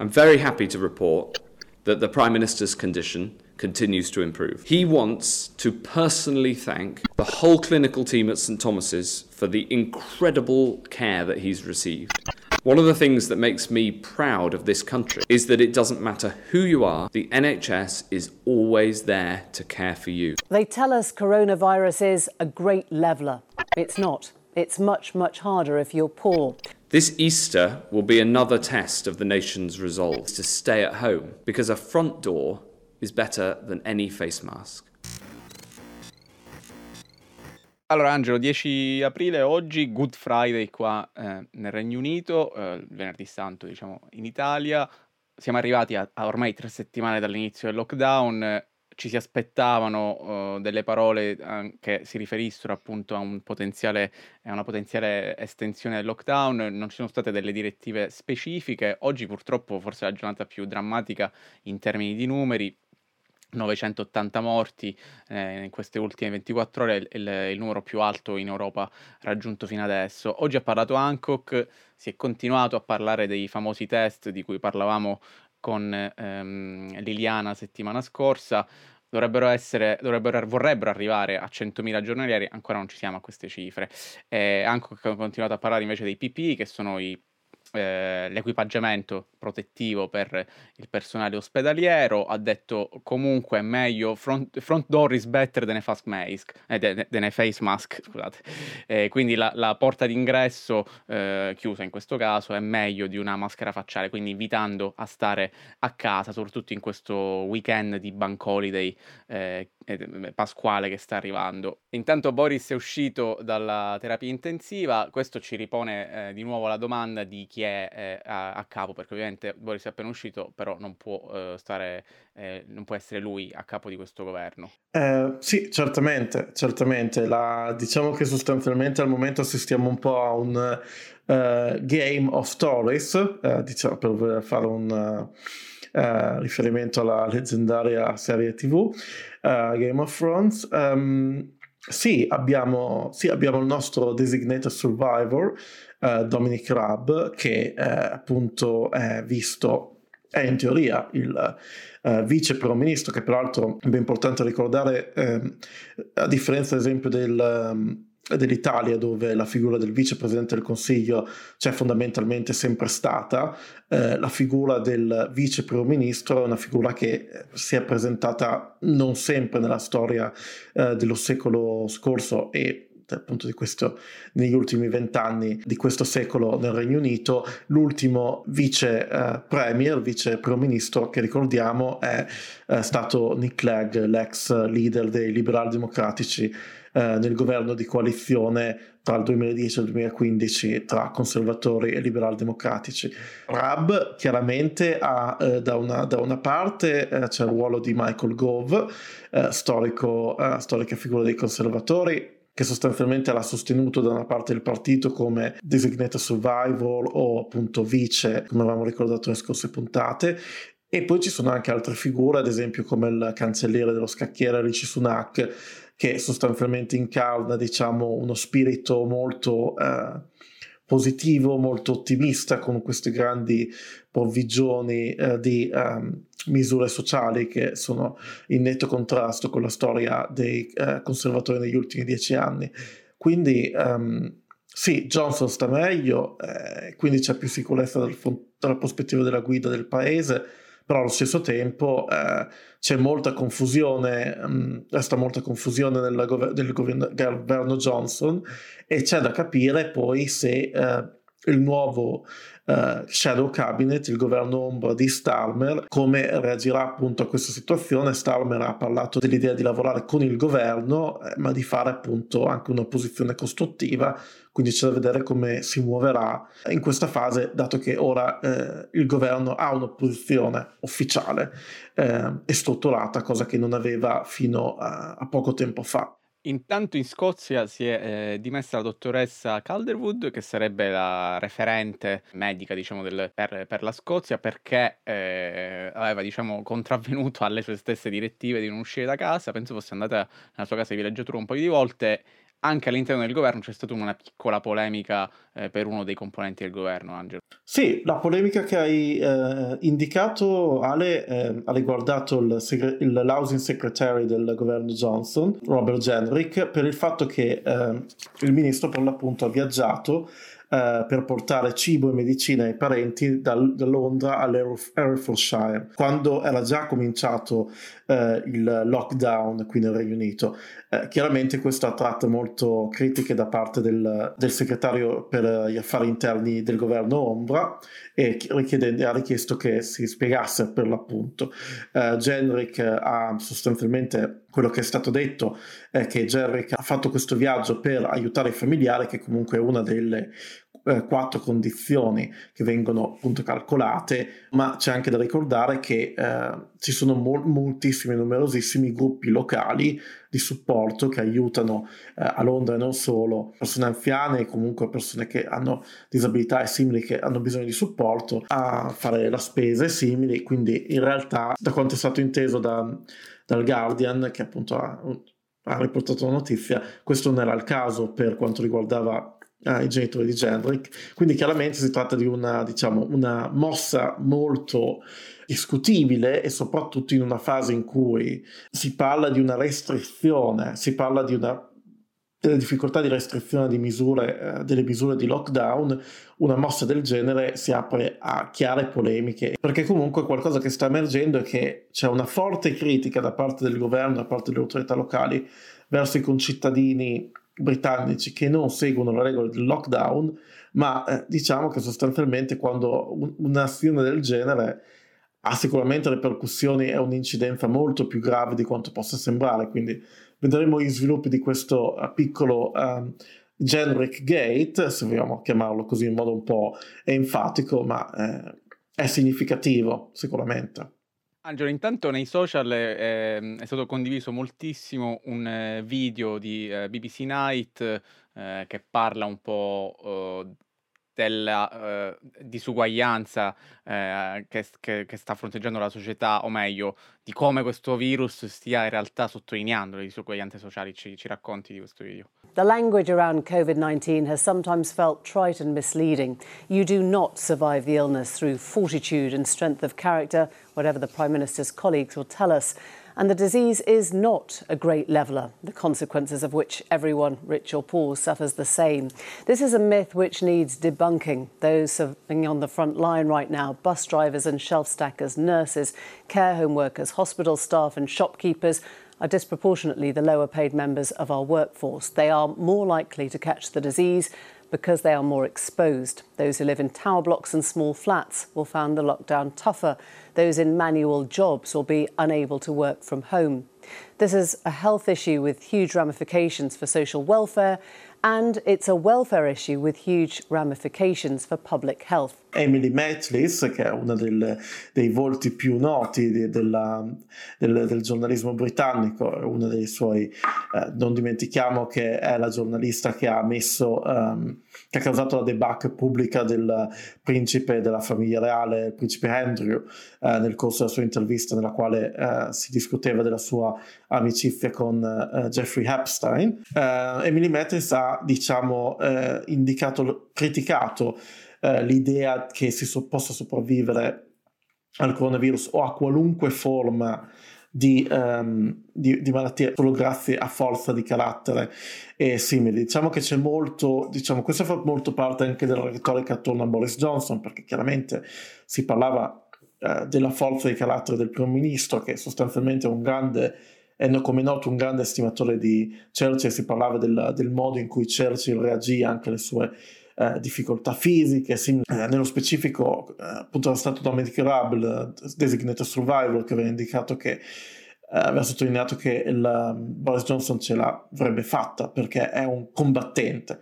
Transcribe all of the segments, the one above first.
I'm very happy to report that the Prime Minister's condition continues to improve. He wants to personally thank the whole clinical team at St Thomas's for the incredible care that he's received. One of the things that makes me proud of this country is that it doesn't matter who you are, the NHS is always there to care for you. They tell us coronavirus is a great leveller. It's not. It's much, much harder if you're poor. This Easter will be another test of the nation's resolve to stay at home because a front door is better than any face mask. Allora Angelo, 10 aprile oggi, Good Friday qua eh, nel Regno Unito, eh, venerdì santo diciamo in Italia. Siamo arrivati a, a ormai tre settimane dall'inizio del lockdown, ci si aspettavano uh, delle parole uh, che si riferissero appunto a, un potenziale, a una potenziale estensione del lockdown, non ci sono state delle direttive specifiche, oggi purtroppo forse è la giornata più drammatica in termini di numeri, 980 morti eh, in queste ultime 24 ore, il, il, il, numero più alto in Europa raggiunto fino adesso. Oggi ha parlato Hancock, si è continuato a parlare dei famosi test di cui parlavamo con ehm, Liliana settimana scorsa, dovrebbero essere, dovrebbero, vorrebbero arrivare a 100.000 giornalieri, ancora non ci siamo a queste cifre. Eh, anche continuato a parlare invece dei PPI, che sono i eh, l'equipaggiamento protettivo per il personale ospedaliero, ha detto comunque è meglio, front, front door is better than a, face mask, eh, than a face mask, scusate. Eh, quindi la, la, porta d'ingresso eh, chiusa in questo caso è meglio di una maschera facciale, quindi invitando a stare a casa, soprattutto in questo weekend di bank holiday eh, pasquale che sta arrivando. Intanto Boris è uscito dalla terapia intensiva, questo ci ripone eh, di nuovo la domanda di chi è eh, a, a, capo, perché ovviamente Boris è appena uscito, però non può eh, stare, eh, non può essere lui a capo di questo governo. Eh, sì, certamente, certamente. La, diciamo che sostanzialmente al momento assistiamo un po' a un uh, game of stories, diciamo, per fare un... Uh, riferimento alla leggendaria serie TV uh, Game of Thrones. Um, sì, abbiamo, sì, abbiamo il nostro designated survivor, uh, Dominic Rabb, che appunto è visto, è in teoria il vice primo ministro, che peraltro è importante ricordare, ehm, a differenza ad esempio del... Um, dell'Italia dove la figura del vicepresidente del Consiglio c'è fondamentalmente sempre stata, eh, la figura del vice primo ministro è una figura che eh, si è presentata non sempre nella storia eh, dello secolo scorso e appunto di questo, negli ultimi vent'anni di questo secolo nel Regno Unito. L'ultimo vice eh, premier, vice primo ministro che ricordiamo è eh, stato Nick Clegg, l'ex leader dei liberal democratici eh, nel governo di coalizione tra il 2010 e il 2015 tra conservatori e liberal democratici. Rab chiaramente ha eh, da, una, da, una, parte eh, c'è il ruolo di Michael Gove, eh, storico, eh, storica figura dei conservatori, che sostanzialmente l'ha sostenuto da una parte del partito come designated survival o appunto vice, come avevamo ricordato nelle scorse puntate, e poi ci sono anche altre figure, ad esempio come il cancelliere dello scacchiere Rishi Sunak, che sostanzialmente incarna diciamo, uno spirito molto eh, positivo, molto ottimista con queste grandi provvigioni eh, di um, misure sociali che sono in netto contrasto con la storia dei eh, conservatori negli ultimi dieci anni. Quindi um, sì, Johnson sta meglio, eh, quindi c'è più sicurezza dal, dalla prospettiva della guida del paese però allo stesso tempo eh, c'è molta confusione, mm, resta molta confusione nel, gov- nel governo Johnson e c'è da capire poi se eh, il nuovo uh, shadow cabinet, il governo ombra di Starmer, come reagirà appunto a questa situazione. Starmer ha parlato dell'idea di lavorare con il governo, eh, ma di fare appunto anche un'opposizione costruttiva, quindi c'è da vedere come si muoverà in questa fase, dato che ora eh, il governo ha un'opposizione ufficiale eh, e strutturata, cosa che non aveva fino a, a poco tempo fa. Intanto in Scozia si è eh, dimessa la dottoressa Calderwood, che sarebbe la referente medica, diciamo, del, per, per, la Scozia, perché eh, aveva, diciamo, contravvenuto alle sue stesse direttive di non uscire da casa. Penso fosse andata nella sua casa di villeggiatura un paio di volte anche all'interno del governo c'è stata una piccola polemica eh, per uno dei componenti del governo, Angelo. Sì, la polemica che hai eh, indicato, Ale, eh, ha riguardato il, segre- il l'housing secretary del governo Johnson, Robert Jenrick, per il fatto che eh, il ministro per l'appunto ha viaggiato eh, per portare cibo e medicina ai parenti dal, da Londra all'Herefordshire, quando era già cominciato eh, il lockdown qui nel Regno Unito. Eh, chiaramente questo ha attratto molto critiche da parte del, del, segretario per gli affari interni del governo Ombra e ha richiesto che si spiegasse per l'appunto. Uh, Genrick ha sostanzialmente quello che è stato detto è che Genrick ha fatto questo viaggio per aiutare i familiari, che comunque è una delle eh, quattro condizioni che vengono appunto calcolate, ma c'è anche da ricordare che eh, ci sono mol- moltissimi, numerosissimi gruppi locali di supporto che aiutano eh, a Londra e non solo persone anziane e comunque persone che hanno disabilità e simili che hanno bisogno di supporto a fare la spesa e simili, quindi in realtà da quanto è stato inteso da, dal Guardian che appunto ha, ha riportato la notizia, questo non era il caso per quanto riguardava ai genitori di Gendrick. Quindi chiaramente si tratta di una, diciamo, una mossa molto discutibile e soprattutto in una fase in cui si parla di una restrizione, si parla di una delle difficoltà di restrizione di misure, eh, delle misure di lockdown, una mossa del genere si apre a chiare polemiche, perché comunque qualcosa che sta emergendo è che c'è una forte critica da parte del governo, da parte delle autorità locali verso i concittadini britannici che non seguono le regole del lockdown, ma eh, diciamo che sostanzialmente quando un, un'azione del genere ha sicuramente ripercussioni e un'incidenza molto più grave di quanto possa sembrare, quindi vedremo gli sviluppi di questo uh, piccolo um, generic gate, se vogliamo chiamarlo così in modo un po' enfatico, ma eh, è significativo sicuramente. Angelo, intanto nei social eh, è stato condiviso moltissimo un eh, video di eh, BBC Night eh, che parla un po' eh, della eh, disuguaglianza che, che, che, sta fronteggiando la società, o meglio, di come questo virus stia in realtà sottolineando le disuguaglianze sociali. Ci, ci racconti di questo video. The language around COVID 19 has sometimes felt trite and misleading. You do not survive the illness through fortitude and strength of character, whatever the Prime Minister's colleagues will tell us. And the disease is not a great leveller, the consequences of which everyone, rich or poor, suffers the same. This is a myth which needs debunking. Those serving on the front line right now bus drivers and shelf stackers, nurses, care home workers, hospital staff, and shopkeepers are disproportionately the lower paid members of our workforce. They are more likely to catch the disease because they are more exposed. Those who live in tower blocks and small flats will find the lockdown tougher. Those in manual jobs will be unable to work from home. This is a health issue with huge ramifications for social welfare and it's a welfare issue with huge ramifications for public health. Emily Matlis, che è uno dei volti più noti de, della, del, del, giornalismo britannico, uno dei suoi, eh, non dimentichiamo che è la giornalista che ha messo, um, che ha causato la debacle pubblica del principe della famiglia reale, il principe Andrew, eh, nel corso della sua intervista nella quale eh, si discuteva della sua amicizia con eh, Jeffrey Epstein. Eh, Emily Matlis ha, diciamo, eh, indicato, criticato eh, l'idea che si so- possa sopravvivere al coronavirus o a qualunque forma di, um, di, di, malattia solo grazie a forza di carattere e simili. Diciamo che c'è molto, diciamo, questo fa molto parte anche della retorica attorno a Boris Johnson, perché chiaramente si parlava uh, della forza di carattere del primo ministro, che sostanzialmente è un grande è come noto un grande estimatore di Churchill, si parlava del, del modo in cui Churchill reagì anche alle sue eh, difficoltà fisiche, sim- eh, nello specifico eh, appunto era stato Dominic Rable, designated survivor, che aveva indicato che eh, aveva sottolineato che il, um, Boris Johnson ce l'avrebbe fatta perché è un combattente.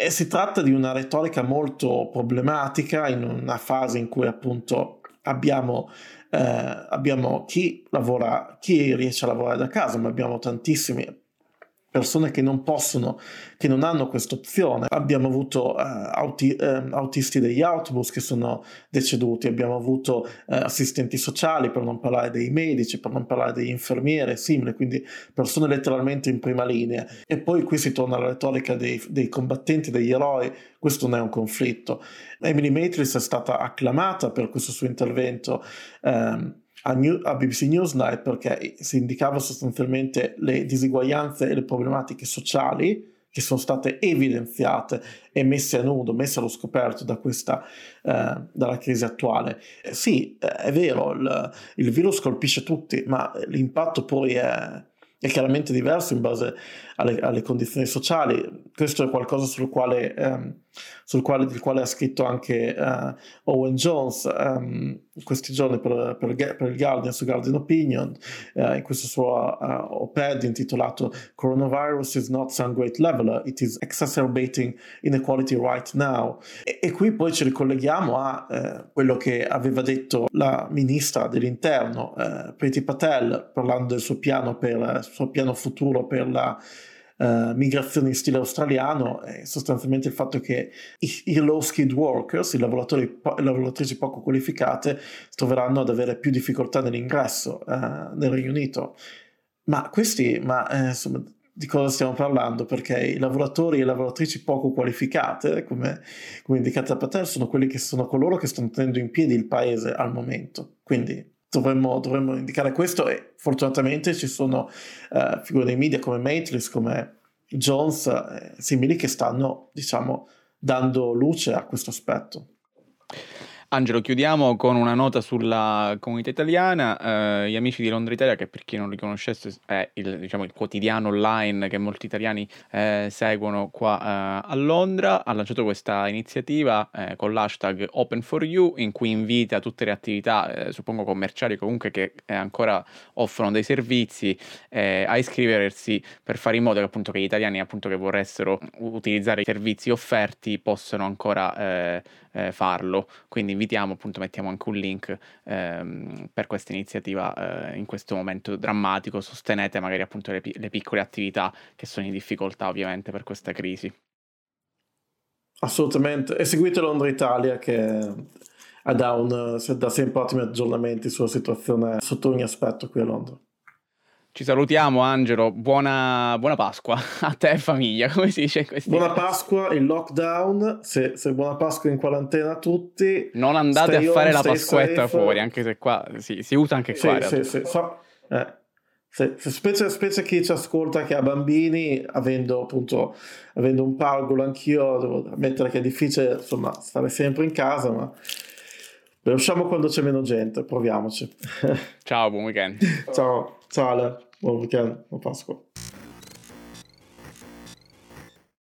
E si tratta di una retorica molto problematica in una fase in cui appunto abbiamo, eh, abbiamo chi lavora, chi riesce a lavorare da casa, ma abbiamo tantissimi persone che non possono, che non hanno questa opzione. Abbiamo avuto uh, auti, uh, autisti degli autobus che sono deceduti, abbiamo avuto uh, assistenti sociali, per non parlare dei medici, per non parlare degli infermieri, simili, quindi persone letteralmente in prima linea. E poi qui si torna alla retorica dei, dei combattenti, degli eroi, questo non è un conflitto. Emily Matrix è stata acclamata per questo suo intervento. Um, a, New, a, BBC Newsnight perché si indicava sostanzialmente le disuguaglianze e le problematiche sociali che sono state evidenziate e messe a nudo, messe allo scoperto da questa, eh, dalla crisi attuale. Eh, sì, eh, è vero, il, il, virus colpisce tutti, ma l'impatto poi è, è chiaramente diverso in base alle, alle, condizioni sociali. Questo è qualcosa sul quale, um, sul quale, del quale ha scritto anche uh, Owen Jones in questi giorni per, per, per, il Guardian su Guardian Opinion, uh, in questo suo uh, op-ed intitolato Coronavirus is not some great leveler, it is exacerbating inequality right now. E, e qui poi ci ricolleghiamo a quello che aveva detto la ministra dell'interno, Priti Patel, parlando del suo piano, per, il suo piano futuro per la uh, migrazione in stile australiano è sostanzialmente il fatto che i, i low skilled workers, i lavoratori, le lavoratrici poco qualificate, troveranno ad avere più difficoltà nell'ingresso uh, nel Regno Unito. Ma questi, ma eh, insomma, di cosa stiamo parlando? Perché i lavoratori e lavoratrici poco qualificate, come, come indicato da Patel, sono quelli che sono coloro che stanno tenendo in piedi il paese al momento. Quindi dovremmo, dovremmo indicare questo e fortunatamente ci sono uh, figure dei media come Matrix, come Jones, eh, simili che stanno, diciamo, dando luce a questo aspetto. Angelo, chiudiamo con una nota sulla comunità italiana. Eh, gli amici di Londra Italia, che per chi non li conoscesse è il, diciamo, il quotidiano online che molti italiani eh, seguono qua eh, a Londra, ha lanciato questa iniziativa eh, con l'hashtag Open for You, in cui invita tutte le attività, eh, suppongo commerciali comunque, che eh, ancora offrono dei servizi a iscriversi per fare in modo che appunto che gli italiani appunto che vorressero utilizzare i servizi offerti possano ancora farlo. Quindi invitiamo, appunto mettiamo anche un link ehm, per questa iniziativa eh, in questo momento drammatico, sostenete magari appunto le, le piccole attività che sono in difficoltà ovviamente per questa crisi. Assolutamente, e seguite Londra Italia che dà, un, dà sempre ottimi aggiornamenti sulla situazione sotto ogni aspetto qui a Londra. Ci salutiamo Angelo, buona, buona, Pasqua a te e famiglia, come si dice in questi Buona Pasqua in lockdown, se, se buona Pasqua in quarantena a tutti. Non andate a fare home, la Pasquetta safe. fuori, anche se qua sì, si usa anche qua. Sì, sì, so, eh, se, specie, specie, chi ci ascolta che ha bambini, avendo appunto avendo un pargolo anch'io, devo ammettere che è difficile insomma stare sempre in casa, ma usciamo quando c'è meno gente, proviamoci. Ciao, buon weekend. ciao, ciao Ale. Buon weekend, buon Pasqua.